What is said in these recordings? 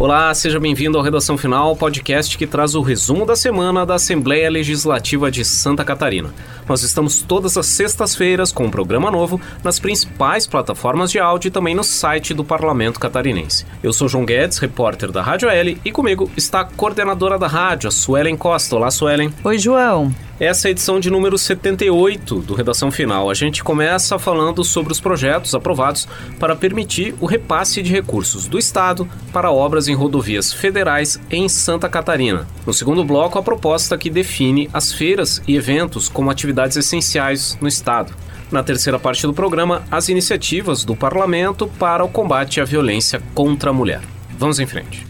Olá, seja bem-vindo ao Redação Final, podcast que traz o resumo da semana da Assembleia Legislativa de Santa Catarina. Nós estamos todas as sextas-feiras com um programa novo nas principais plataformas de áudio e também no site do Parlamento Catarinense. Eu sou João Guedes, repórter da Rádio L, e comigo está a coordenadora da rádio, a Suelen Costa. Olá, Suelen. Oi, João. Essa é a edição de número 78 do Redação Final. A gente começa falando sobre os projetos aprovados para permitir o repasse de recursos do Estado para obras em rodovias federais em Santa Catarina. No segundo bloco, a proposta que define as feiras e eventos como atividades essenciais no Estado. Na terceira parte do programa, as iniciativas do Parlamento para o combate à violência contra a mulher. Vamos em frente.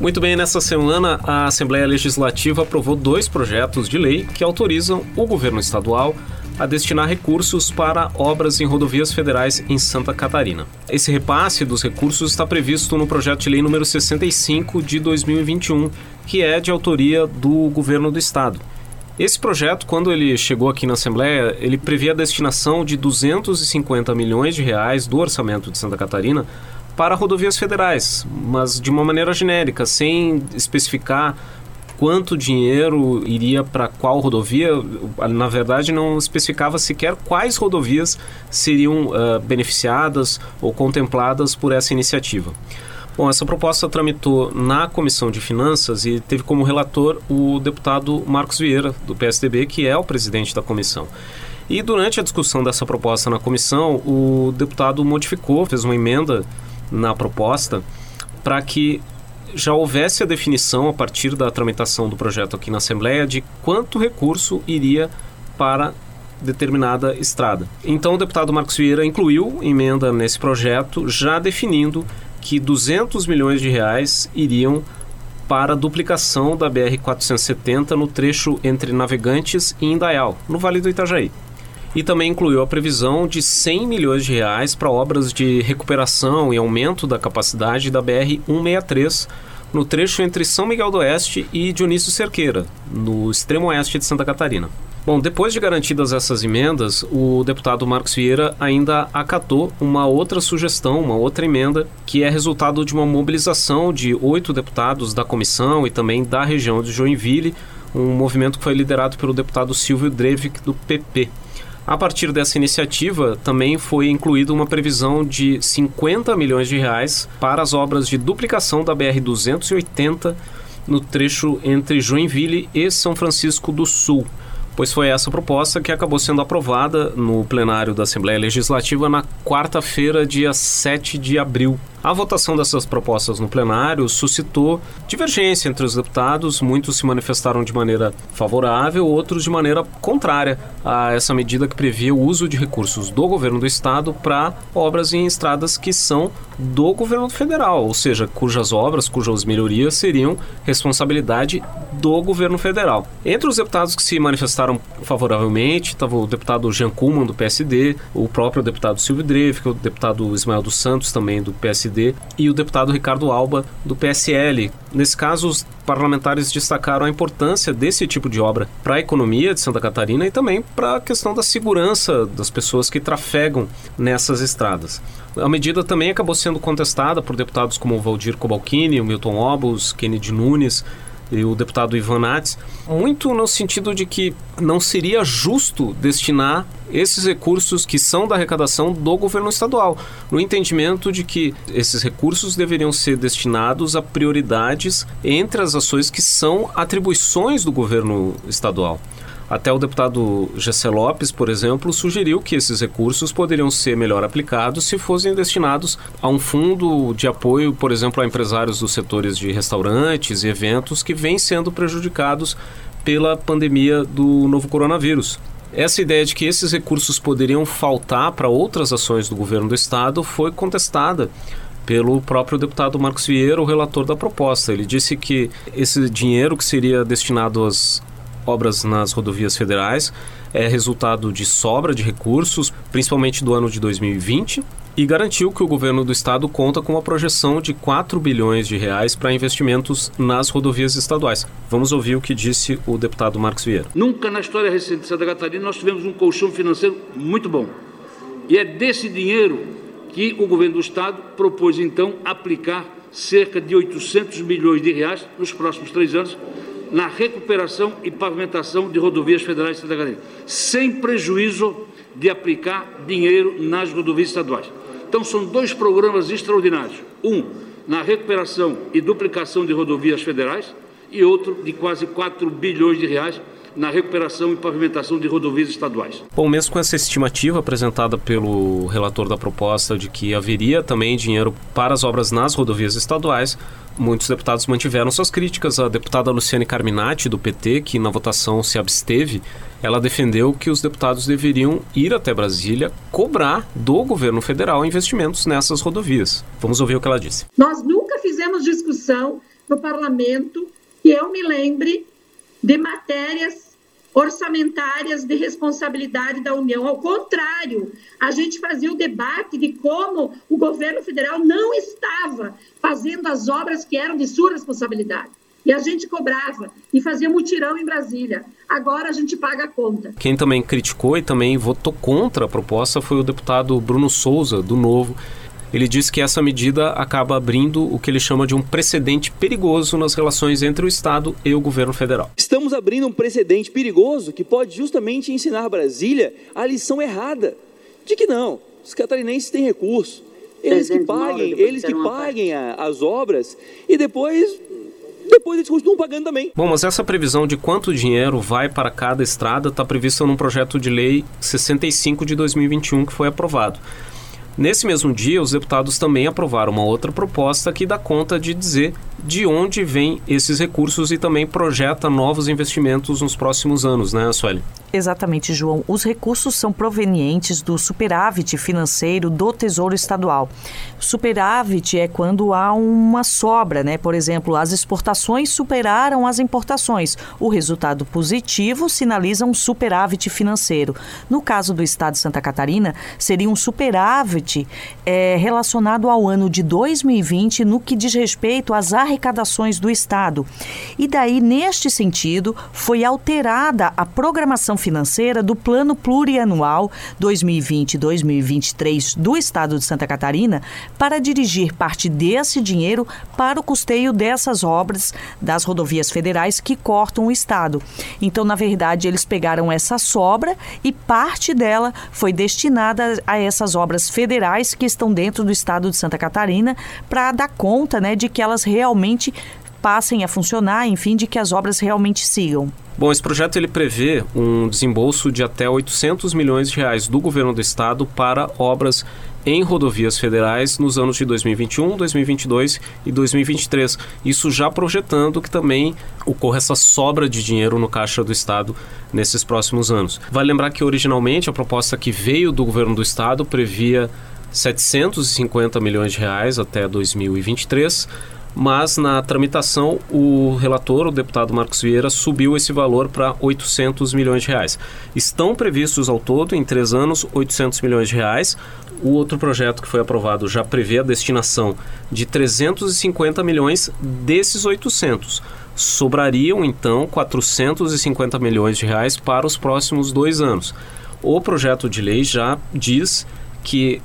Muito bem, nessa semana a Assembleia Legislativa aprovou dois projetos de lei que autorizam o governo estadual a destinar recursos para obras em rodovias federais em Santa Catarina. Esse repasse dos recursos está previsto no projeto de lei número 65 de 2021, que é de autoria do governo do estado. Esse projeto, quando ele chegou aqui na Assembleia, ele previa a destinação de 250 milhões de reais do orçamento de Santa Catarina para rodovias federais, mas de uma maneira genérica, sem especificar quanto dinheiro iria para qual rodovia. Na verdade, não especificava sequer quais rodovias seriam uh, beneficiadas ou contempladas por essa iniciativa. Bom, essa proposta tramitou na Comissão de Finanças e teve como relator o deputado Marcos Vieira, do PSDB, que é o presidente da comissão. E durante a discussão dessa proposta na comissão, o deputado modificou, fez uma emenda na proposta para que já houvesse a definição, a partir da tramitação do projeto aqui na Assembleia, de quanto recurso iria para determinada estrada. Então o deputado Marcos Vieira incluiu emenda nesse projeto, já definindo que 200 milhões de reais iriam para a duplicação da BR-470 no trecho entre Navegantes e Indaial, no Vale do Itajaí e também incluiu a previsão de 100 milhões de reais para obras de recuperação e aumento da capacidade da BR 163 no trecho entre São Miguel do Oeste e Dionísio Cerqueira, no extremo oeste de Santa Catarina. Bom, depois de garantidas essas emendas, o deputado Marcos Vieira ainda acatou uma outra sugestão, uma outra emenda, que é resultado de uma mobilização de oito deputados da comissão e também da região de Joinville, um movimento que foi liderado pelo deputado Silvio Drevik, do PP. A partir dessa iniciativa, também foi incluída uma previsão de 50 milhões de reais para as obras de duplicação da BR-280 no trecho entre Joinville e São Francisco do Sul pois foi essa proposta que acabou sendo aprovada no plenário da Assembleia Legislativa na quarta-feira, dia 7 de abril. A votação dessas propostas no plenário suscitou divergência entre os deputados, muitos se manifestaram de maneira favorável, outros de maneira contrária a essa medida que previa o uso de recursos do governo do estado para obras em estradas que são do governo federal, ou seja, cujas obras, cujas melhorias seriam responsabilidade do governo federal. Entre os deputados que se manifestaram favoravelmente estava o deputado Jean Kuhlmann, do PSD, o próprio deputado Silvio Dreve, o deputado Ismael dos Santos, também do PSD, e o deputado Ricardo Alba, do PSL. Nesse caso, os parlamentares destacaram a importância desse tipo de obra para a economia de Santa Catarina e também para a questão da segurança das pessoas que trafegam nessas estradas. A medida também acabou sendo contestada por deputados como Valdir Cobalcini, Milton Obos, Kennedy Nunes, e o deputado Ivan Nats, muito no sentido de que não seria justo destinar esses recursos que são da arrecadação do governo estadual, no entendimento de que esses recursos deveriam ser destinados a prioridades entre as ações que são atribuições do governo estadual. Até o deputado Gessé Lopes, por exemplo, sugeriu que esses recursos poderiam ser melhor aplicados se fossem destinados a um fundo de apoio, por exemplo, a empresários dos setores de restaurantes e eventos que vêm sendo prejudicados pela pandemia do novo coronavírus. Essa ideia de que esses recursos poderiam faltar para outras ações do governo do estado foi contestada pelo próprio deputado Marcos Vieira, o relator da proposta. Ele disse que esse dinheiro que seria destinado às obras nas rodovias federais é resultado de sobra de recursos, principalmente do ano de 2020, e garantiu que o governo do estado conta com uma projeção de 4 bilhões de reais para investimentos nas rodovias estaduais. Vamos ouvir o que disse o deputado Marcos Vieira. Nunca na história recente de Santa Catarina nós tivemos um colchão financeiro muito bom. E é desse dinheiro que o governo do Estado propôs, então, aplicar cerca de 800 milhões de reais nos próximos três anos na recuperação e pavimentação de rodovias federais de Santa Catarina, sem prejuízo de aplicar dinheiro nas rodovias estaduais. Então, são dois programas extraordinários. Um, na recuperação e duplicação de rodovias federais, e outro de quase 4 bilhões de reais na recuperação e pavimentação de rodovias estaduais. Bom, mesmo com essa estimativa apresentada pelo relator da proposta de que haveria também dinheiro para as obras nas rodovias estaduais, muitos deputados mantiveram suas críticas. A deputada Luciane Carminati, do PT, que na votação se absteve, ela defendeu que os deputados deveriam ir até Brasília cobrar do governo federal investimentos nessas rodovias. Vamos ouvir o que ela disse. Nós nunca fizemos discussão no parlamento que eu me lembre de matérias orçamentárias de responsabilidade da União. Ao contrário, a gente fazia o debate de como o governo federal não estava fazendo as obras que eram de sua responsabilidade. E a gente cobrava e fazia mutirão em Brasília. Agora a gente paga a conta. Quem também criticou e também votou contra a proposta foi o deputado Bruno Souza, do Novo, ele diz que essa medida acaba abrindo o que ele chama de um precedente perigoso nas relações entre o Estado e o governo federal. Estamos abrindo um precedente perigoso que pode justamente ensinar Brasília a lição errada de que não, os catarinenses têm recurso, eles que paguem, eles que paguem a, as obras e depois depois eles continuam pagando também. Bom, mas essa previsão de quanto dinheiro vai para cada estrada está prevista num projeto de lei 65 de 2021 que foi aprovado. Nesse mesmo dia, os deputados também aprovaram uma outra proposta que dá conta de dizer de onde vêm esses recursos e também projeta novos investimentos nos próximos anos, né, Sueli? Exatamente, João. Os recursos são provenientes do superávit financeiro do Tesouro Estadual. Superávit é quando há uma sobra, né? Por exemplo, as exportações superaram as importações. O resultado positivo sinaliza um superávit financeiro. No caso do Estado de Santa Catarina, seria um superávit é, relacionado ao ano de 2020 no que diz respeito às arrecadações do Estado. E daí, neste sentido, foi alterada a programação financeira do Plano Plurianual 2020-2023 do Estado de Santa Catarina para dirigir parte desse dinheiro para o custeio dessas obras das rodovias federais que cortam o Estado. Então, na verdade, eles pegaram essa sobra e parte dela foi destinada a essas obras federais que estão dentro do Estado de Santa Catarina para dar conta né, de que elas realmente passem a funcionar, enfim, de que as obras realmente sigam. Bom, esse projeto ele prevê um desembolso de até 800 milhões de reais do governo do estado para obras em rodovias federais nos anos de 2021, 2022 e 2023. Isso já projetando que também ocorra essa sobra de dinheiro no caixa do estado nesses próximos anos. Vale lembrar que originalmente a proposta que veio do governo do estado previa 750 milhões de reais até 2023 mas na tramitação o relator, o deputado Marcos Vieira, subiu esse valor para 800 milhões de reais. Estão previstos ao todo, em três anos, 800 milhões de reais. O outro projeto que foi aprovado já prevê a destinação de 350 milhões desses 800. Sobrariam, então, 450 milhões de reais para os próximos dois anos. O projeto de lei já diz que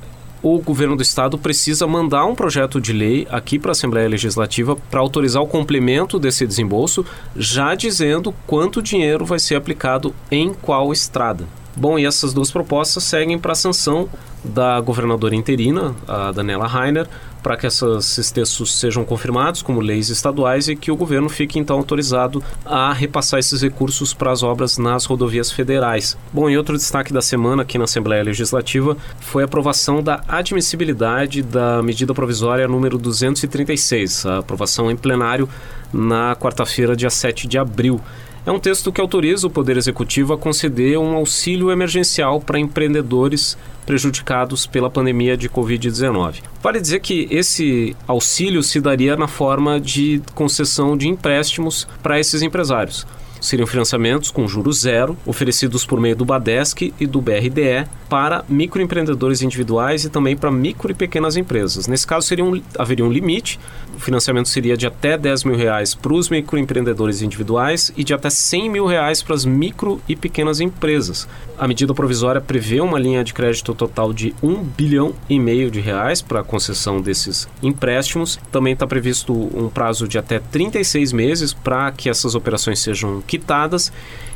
o governo do estado precisa mandar um projeto de lei aqui para a Assembleia Legislativa para autorizar o complemento desse desembolso, já dizendo quanto dinheiro vai ser aplicado em qual estrada. Bom, e essas duas propostas seguem para a sanção da governadora interina, a Daniela Rainer, para que esses textos sejam confirmados como leis estaduais e que o governo fique então autorizado a repassar esses recursos para as obras nas rodovias federais. Bom, e outro destaque da semana aqui na Assembleia Legislativa foi a aprovação da admissibilidade da medida provisória número 236, a aprovação em plenário na quarta-feira, dia 7 de abril. É um texto que autoriza o Poder Executivo a conceder um auxílio emergencial para empreendedores prejudicados pela pandemia de Covid-19. Vale dizer que esse auxílio se daria na forma de concessão de empréstimos para esses empresários. Seriam financiamentos com juros zero, oferecidos por meio do Badesc e do BRDE para microempreendedores individuais e também para micro e pequenas empresas. Nesse caso, seria um, haveria um limite. O financiamento seria de até 10 mil reais para os microempreendedores individuais e de até 100 mil reais para as micro e pequenas empresas. A medida provisória prevê uma linha de crédito total de 1 bilhão e meio de reais para a concessão desses empréstimos. Também está previsto um prazo de até 36 meses para que essas operações sejam quitadas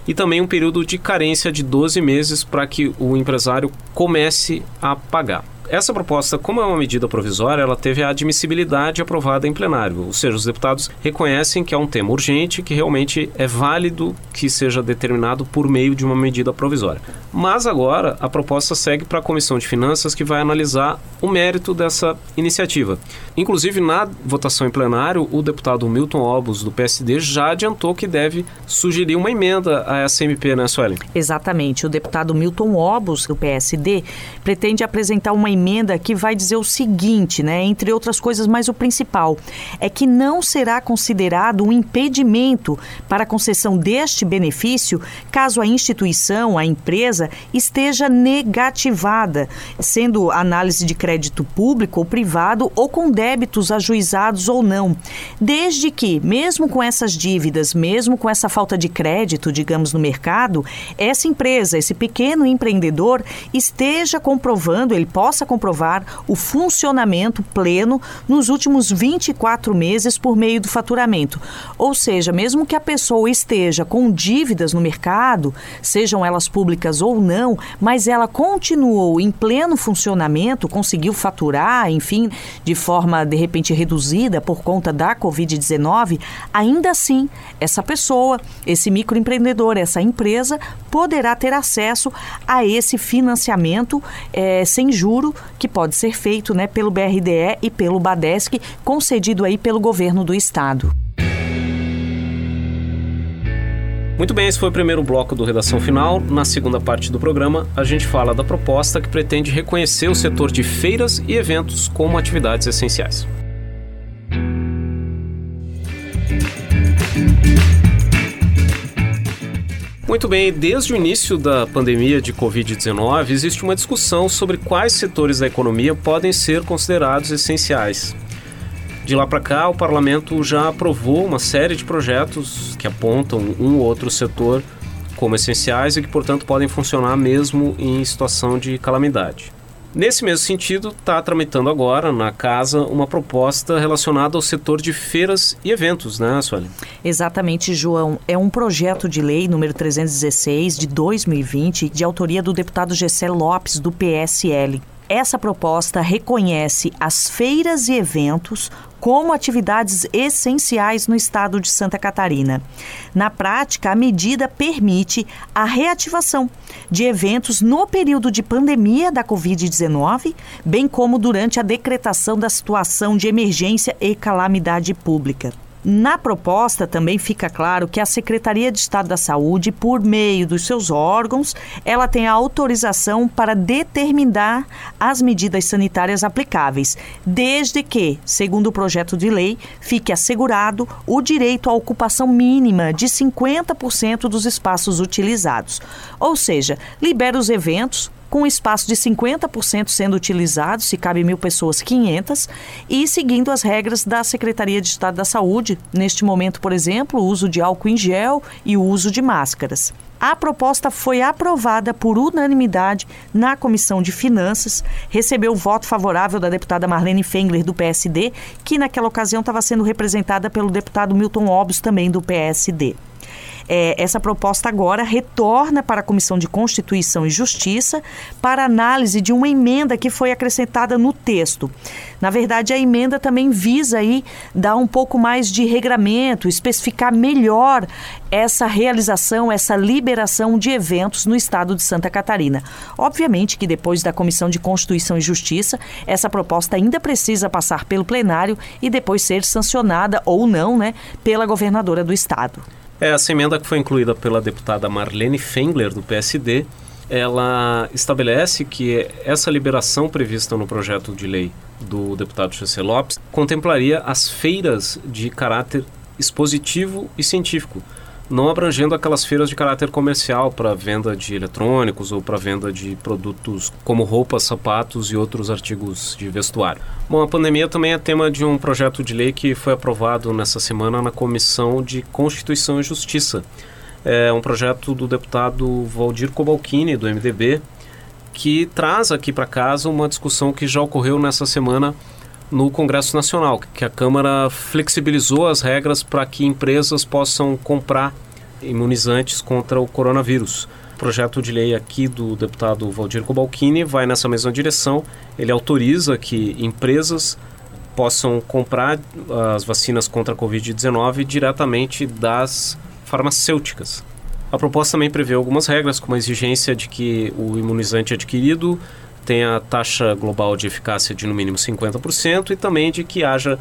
e também um período de carência de 12 meses para que o empresário comece a pagar. Essa proposta, como é uma medida provisória, ela teve a admissibilidade aprovada em plenário, ou seja, os deputados reconhecem que é um tema urgente, que realmente é válido que seja determinado por meio de uma medida provisória. Mas agora a proposta segue para a Comissão de Finanças, que vai analisar o mérito dessa iniciativa. Inclusive, na votação em plenário, o deputado Milton Obos, do PSD, já adiantou que deve sugerir uma emenda essa MP, né, Suelen? Exatamente. O deputado Milton Obos, do PSD, pretende apresentar uma emenda que vai dizer o seguinte, né? Entre outras coisas, mas o principal é que não será considerado um impedimento para a concessão deste benefício caso a instituição, a empresa, esteja negativada, sendo análise de crédito público ou privado ou com débitos ajuizados ou não. Desde que, mesmo com essas dívidas, mesmo com essa falta de crédito, digamos, no mercado, essa empresa, esse pequeno empreendedor esteja comprovando, ele possa comprovar o funcionamento pleno nos últimos 24 meses por meio do faturamento. Ou seja, mesmo que a pessoa esteja com dívidas no mercado, sejam elas públicas ou não, mas ela continuou em pleno funcionamento, conseguiu faturar, enfim, de forma de repente reduzida por conta da Covid-19, ainda assim, essa pessoa, esse microempreendedor, essa empresa, poderá ter acesso a esse financiamento é, sem que pode ser feito né, pelo BRDE e pelo Badesc, concedido aí pelo governo do estado. Muito bem, esse foi o primeiro bloco do Redação Final. Na segunda parte do programa, a gente fala da proposta que pretende reconhecer o setor de feiras e eventos como atividades essenciais. Muito bem, desde o início da pandemia de Covid-19, existe uma discussão sobre quais setores da economia podem ser considerados essenciais. De lá para cá, o parlamento já aprovou uma série de projetos que apontam um ou outro setor como essenciais e que, portanto, podem funcionar mesmo em situação de calamidade. Nesse mesmo sentido, está tramitando agora na casa uma proposta relacionada ao setor de feiras e eventos, né, Sueli? Exatamente, João. É um projeto de lei número 316 de 2020, de autoria do deputado Gessé Lopes, do PSL. Essa proposta reconhece as feiras e eventos como atividades essenciais no estado de Santa Catarina. Na prática, a medida permite a reativação de eventos no período de pandemia da Covid-19, bem como durante a decretação da situação de emergência e calamidade pública. Na proposta também fica claro que a Secretaria de Estado da Saúde, por meio dos seus órgãos, ela tem a autorização para determinar as medidas sanitárias aplicáveis, desde que, segundo o projeto de lei, fique assegurado o direito à ocupação mínima de 50% dos espaços utilizados. Ou seja, libera os eventos, com espaço de 50% sendo utilizado, se cabe mil pessoas, 500, e seguindo as regras da Secretaria de Estado da Saúde, neste momento, por exemplo, o uso de álcool em gel e o uso de máscaras. A proposta foi aprovada por unanimidade na Comissão de Finanças, recebeu o voto favorável da deputada Marlene Fengler, do PSD, que naquela ocasião estava sendo representada pelo deputado Milton Obos, também do PSD é, essa proposta agora retorna para a Comissão de Constituição e Justiça para análise de uma emenda que foi acrescentada no texto. Na verdade, a emenda também visa aí dar um pouco mais de regramento, especificar melhor essa realização, essa liberação de eventos no estado de Santa Catarina. Obviamente que depois da Comissão de Constituição e Justiça, essa proposta ainda precisa passar pelo plenário e depois ser sancionada ou não, né, pela governadora do estado. É, essa emenda que foi incluída pela deputada Marlene Fengler, do PSD, ela estabelece que essa liberação prevista no projeto de lei do deputado José Lopes contemplaria as feiras de caráter expositivo e científico, não abrangendo aquelas feiras de caráter comercial para venda de eletrônicos ou para venda de produtos como roupas, sapatos e outros artigos de vestuário. Bom, a pandemia também é tema de um projeto de lei que foi aprovado nessa semana na Comissão de Constituição e Justiça. É um projeto do deputado Valdir Cobalcini, do MDB, que traz aqui para casa uma discussão que já ocorreu nessa semana no Congresso Nacional, que a Câmara flexibilizou as regras para que empresas possam comprar imunizantes contra o coronavírus. O projeto de lei aqui do deputado Valdir Cobalcini vai nessa mesma direção. Ele autoriza que empresas possam comprar as vacinas contra a Covid-19 diretamente das farmacêuticas. A proposta também prevê algumas regras, como a exigência de que o imunizante adquirido tenha a taxa global de eficácia de no mínimo 50% e também de que haja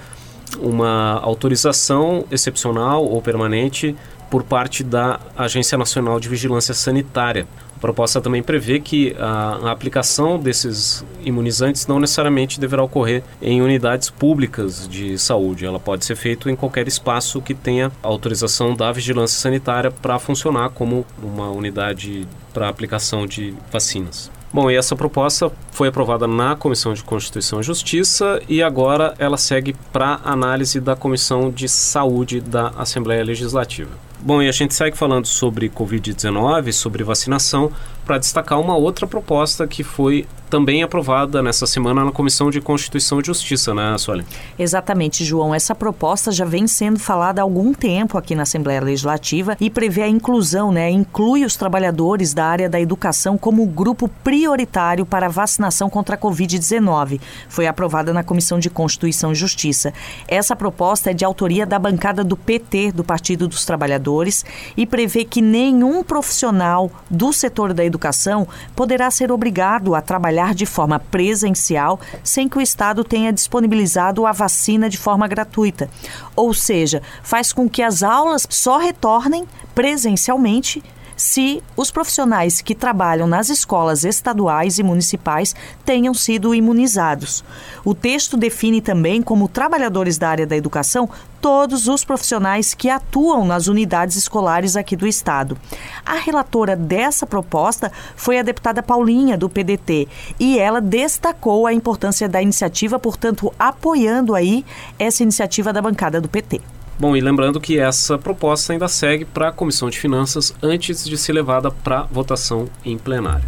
uma autorização excepcional ou permanente por parte da Agência Nacional de Vigilância Sanitária. A proposta também prevê que a, aplicação desses imunizantes não necessariamente deverá ocorrer em unidades públicas de saúde. Ela pode ser feita em qualquer espaço que tenha autorização da vigilância sanitária para funcionar como uma unidade para aplicação de vacinas. Bom, e essa proposta foi aprovada na Comissão de Constituição e Justiça e agora ela segue para análise da Comissão de Saúde da Assembleia Legislativa. Bom, e a gente segue falando sobre Covid-19, sobre vacinação, para destacar uma outra proposta que foi também aprovada nessa semana na Comissão de Constituição e Justiça, né, Sônia? Exatamente, João. Essa proposta já vem sendo falada há algum tempo aqui na Assembleia Legislativa e prevê a inclusão, né? Inclui os trabalhadores da área da educação como grupo prioritário para a vacinação contra a Covid-19. Foi aprovada na Comissão de Constituição e Justiça. Essa proposta é de autoria da bancada do PT, do Partido dos Trabalhadores, e prevê que nenhum profissional do setor da educação educação poderá ser obrigado a trabalhar de forma presencial sem que o Estado tenha disponibilizado a vacina de forma gratuita. Ou seja, faz com que as aulas só retornem presencialmente se os profissionais que trabalham nas escolas estaduais e municipais tenham sido imunizados. O texto define também como trabalhadores da área da educação todos os profissionais que atuam nas unidades escolares aqui do estado. A relatora dessa proposta foi a deputada Paulinha do PDT e ela destacou a importância da iniciativa, portanto, apoiando aí essa iniciativa da bancada do PT. Bom, e lembrando que essa proposta ainda segue para a Comissão de Finanças antes de ser levada para votação em plenário.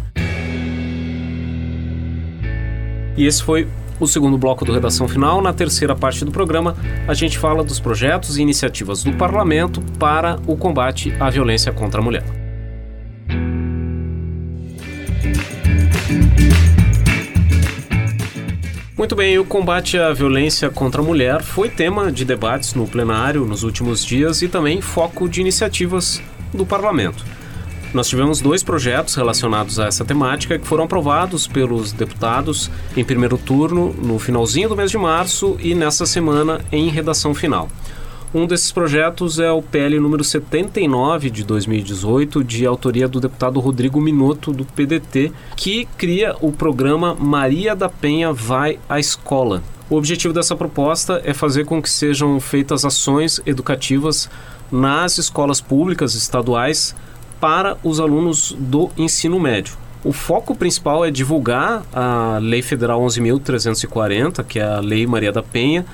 E esse foi o segundo bloco do Redação Final. Na terceira parte do programa, a gente fala dos projetos e iniciativas do Parlamento para o combate à violência contra a mulher. Muito bem, o combate à violência contra a mulher foi tema de debates no plenário nos últimos dias e também foco de iniciativas do parlamento. Nós tivemos dois projetos relacionados a essa temática que foram aprovados pelos deputados em primeiro turno no finalzinho do mês de março e nessa semana em redação final. Um desses projetos é o PL número 79 de 2018, de autoria do deputado Rodrigo Minotto, do PDT, que cria o programa Maria da Penha Vai à Escola. O objetivo dessa proposta é fazer com que sejam feitas ações educativas nas escolas públicas estaduais para os alunos do ensino médio. O foco principal é divulgar a Lei Federal 11.340, que é a Lei Maria da Penha,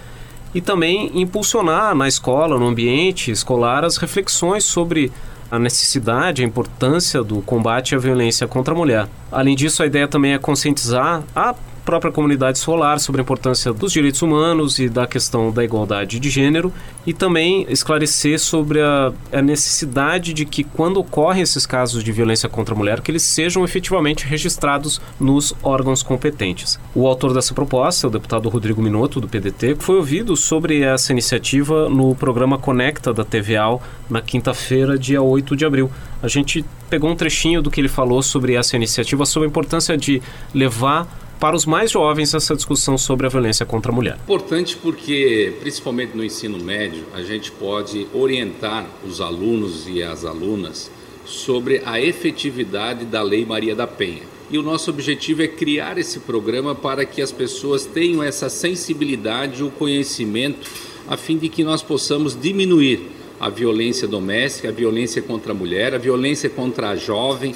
e também impulsionar na escola, no ambiente escolar, as reflexões sobre a necessidade, a importância do combate à violência contra a mulher. Além disso, a ideia também é conscientizar a própria comunidade solar sobre a importância dos direitos humanos e da questão da igualdade de gênero e também esclarecer sobre a, a, necessidade de que quando ocorrem esses casos de violência contra a mulher que eles sejam efetivamente registrados nos órgãos competentes. O autor dessa proposta, o deputado Rodrigo Minotto do PDT, foi ouvido sobre essa iniciativa no programa Conecta da TVAL na quinta-feira, dia 8 de abril. A gente pegou um trechinho do que ele falou sobre essa iniciativa, sobre a importância de levar para os mais jovens essa discussão sobre a violência contra a mulher. Importante porque, principalmente no ensino médio, a gente pode orientar os alunos e as alunas sobre a efetividade da Lei Maria da Penha. E o nosso objetivo é criar esse programa para que as pessoas tenham essa sensibilidade, o conhecimento, a fim de que nós possamos diminuir a violência doméstica, a violência contra a mulher, a violência contra a jovem,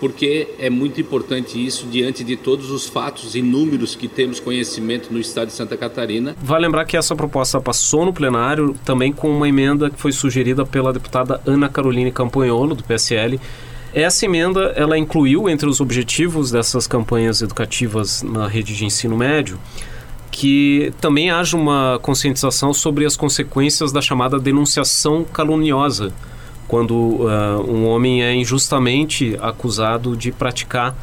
porque é muito importante isso diante de todos os fatos e números que temos conhecimento no estado de Santa Catarina. Vale lembrar que essa proposta passou no plenário também com uma emenda que foi sugerida pela deputada Ana Caroline Campanholo, do PSL. Essa emenda ela incluiu entre os objetivos dessas campanhas educativas na rede de ensino médio que também haja uma conscientização sobre as consequências da chamada denunciação caluniosa quando uh, um homem é injustamente acusado de praticar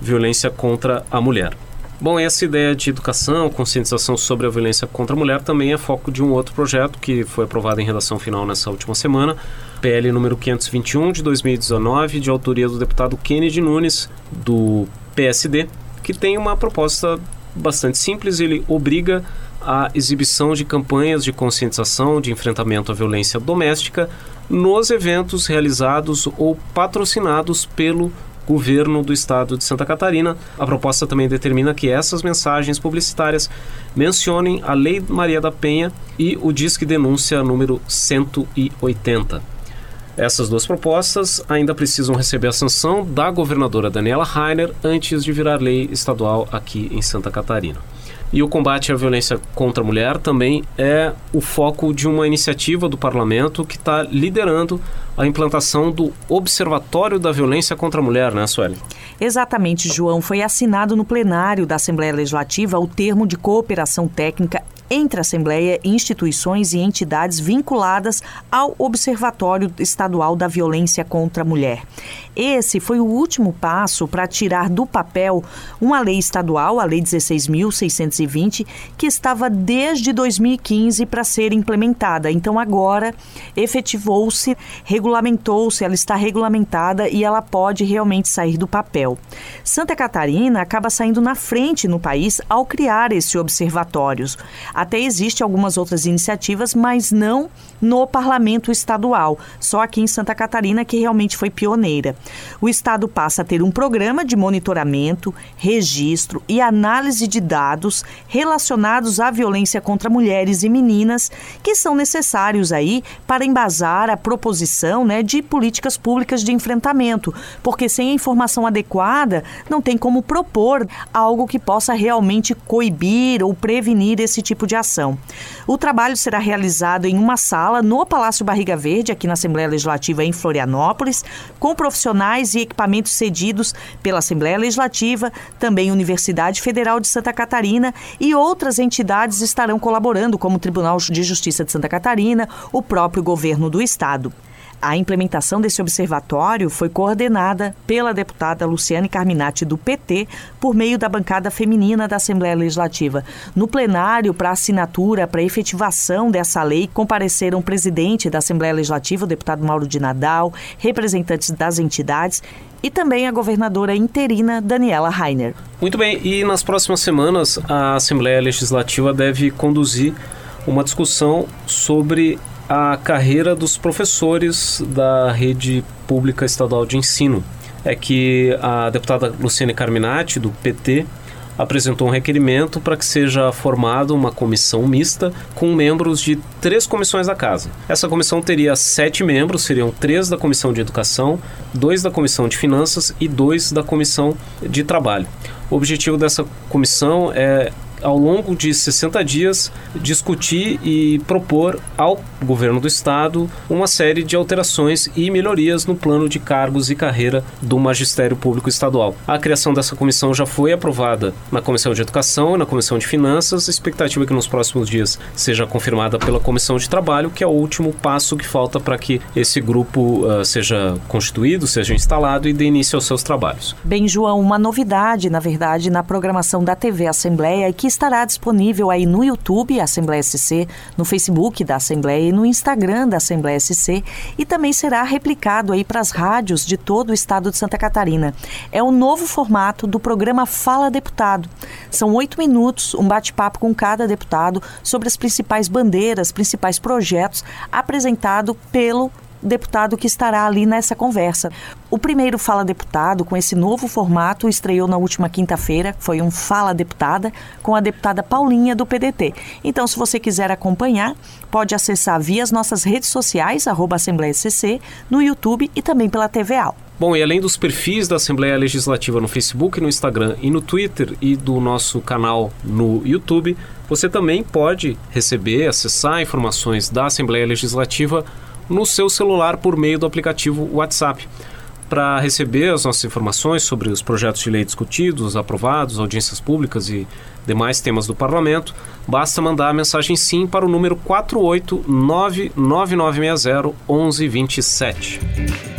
violência contra a mulher. Bom, essa ideia de educação, conscientização sobre a violência contra a mulher também é foco de um outro projeto que foi aprovado em redação final nessa última semana, PL número 521 de 2019, de autoria do deputado Kennedy Nunes, do PSD, que tem uma proposta bastante simples, ele obriga a exibição de campanhas de conscientização de enfrentamento à violência doméstica nos eventos realizados ou patrocinados pelo governo do estado de Santa Catarina. A proposta também determina que essas mensagens publicitárias mencionem a Lei Maria da Penha e o Disque Denúncia número 180. Essas duas propostas ainda precisam receber a sanção da governadora Daniela Rainer antes de virar lei estadual aqui em Santa Catarina. E o combate à violência contra a mulher também é o foco de uma iniciativa do parlamento que está liderando a implantação do Observatório da Violência contra a Mulher, né, Sueli? Exatamente, João. Foi assinado no plenário da Assembleia Legislativa o termo de cooperação técnica entre a Assembleia, instituições e entidades vinculadas ao Observatório Estadual da Violência contra a Mulher. Esse foi o último passo para tirar do papel uma lei estadual, a Lei 16.620, que estava desde 2015 para ser implementada. Então, agora efetivou-se, regulamentou-se, ela está regulamentada e ela pode realmente sair do papel. Santa Catarina acaba saindo na frente no país ao criar esse observatório. Até existe algumas outras iniciativas, mas não no parlamento estadual, só aqui em Santa Catarina que realmente foi pioneira. O estado passa a ter um programa de monitoramento, registro e análise de dados relacionados à violência contra mulheres e meninas, que são necessários aí para embasar a proposição, né, de políticas públicas de enfrentamento, porque sem a informação adequada não tem como propor algo que possa realmente coibir ou prevenir esse tipo de ação. O trabalho será realizado em uma sala no Palácio Barriga Verde, aqui na Assembleia Legislativa em Florianópolis, com profissionais e equipamentos cedidos pela Assembleia Legislativa, também Universidade Federal de Santa Catarina e outras entidades estarão colaborando, como o Tribunal de Justiça de Santa Catarina, o próprio governo do estado. A implementação desse observatório foi coordenada pela deputada Luciane Carminati, do PT, por meio da bancada feminina da Assembleia Legislativa. No plenário, para assinatura, para efetivação dessa lei, compareceram o presidente da Assembleia Legislativa, o deputado Mauro de Nadal, representantes das entidades e também a governadora interina Daniela Rainer. Muito bem, e nas próximas semanas a Assembleia Legislativa deve conduzir uma discussão sobre a carreira dos professores da rede pública estadual de ensino. É que a deputada Luciane Carminati, do PT, apresentou um requerimento para que seja formada uma comissão mista com membros de três comissões da casa. Essa comissão teria sete membros, seriam três da comissão de educação, dois da comissão de finanças e dois da comissão de trabalho. O objetivo dessa comissão é ao longo de 60 dias, discutir e propor ao governo do estado uma série de alterações e melhorias no plano de cargos e carreira do magistério público estadual. A criação dessa comissão já foi aprovada na Comissão de Educação e na Comissão de Finanças. A expectativa é que nos próximos dias seja confirmada pela Comissão de Trabalho, que é o último passo que falta para que esse grupo uh, seja constituído, seja instalado e dê início aos seus trabalhos. Bem, João, uma novidade, na verdade, na programação da TV Assembleia é que estará disponível aí no YouTube, Assembleia SC, no Facebook da Assembleia e no Instagram da Assembleia SC e também será replicado aí para as rádios de todo o estado de Santa Catarina. É o novo formato do programa Fala Deputado. São oito minutos, um bate-papo com cada deputado sobre as principais bandeiras, principais projetos apresentado pelo deputado que estará ali nessa conversa. O primeiro Fala Deputado, com esse novo formato, estreou na última quinta-feira, foi um Fala Deputada, com a deputada Paulinha do PDT. Então, se você quiser acompanhar, pode acessar via as nossas redes sociais, arroba Assembleia CC, no YouTube e também pela TVA. Bom, e além dos perfis da Assembleia Legislativa no Facebook, no Instagram e no Twitter e do nosso canal no YouTube, você também pode receber, acessar informações da Assembleia Legislativa no seu celular por meio do aplicativo WhatsApp. Para receber as nossas informações sobre os projetos de lei discutidos, aprovados, audiências públicas e demais temas do parlamento, basta mandar a mensagem sim para o número 4899960 1127.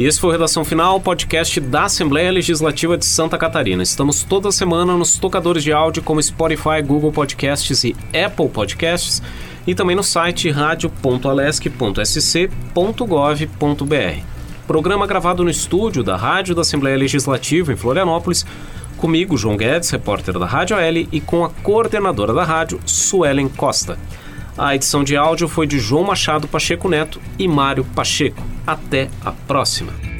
E esse foi o Redação Final, podcast da Assembleia Legislativa de Santa Catarina. Estamos toda semana nos tocadores de áudio como Spotify, Google Podcasts e Apple Podcasts e também no site radio.alesc.sc.gov.br. Programa gravado no estúdio da Rádio da Assembleia Legislativa em Florianópolis, comigo, João Guedes, repórter da Rádio L, e com a coordenadora da rádio, Suelen Costa. A edição de áudio foi de João Machado Pacheco Neto e Mário Pacheco. Até a próxima!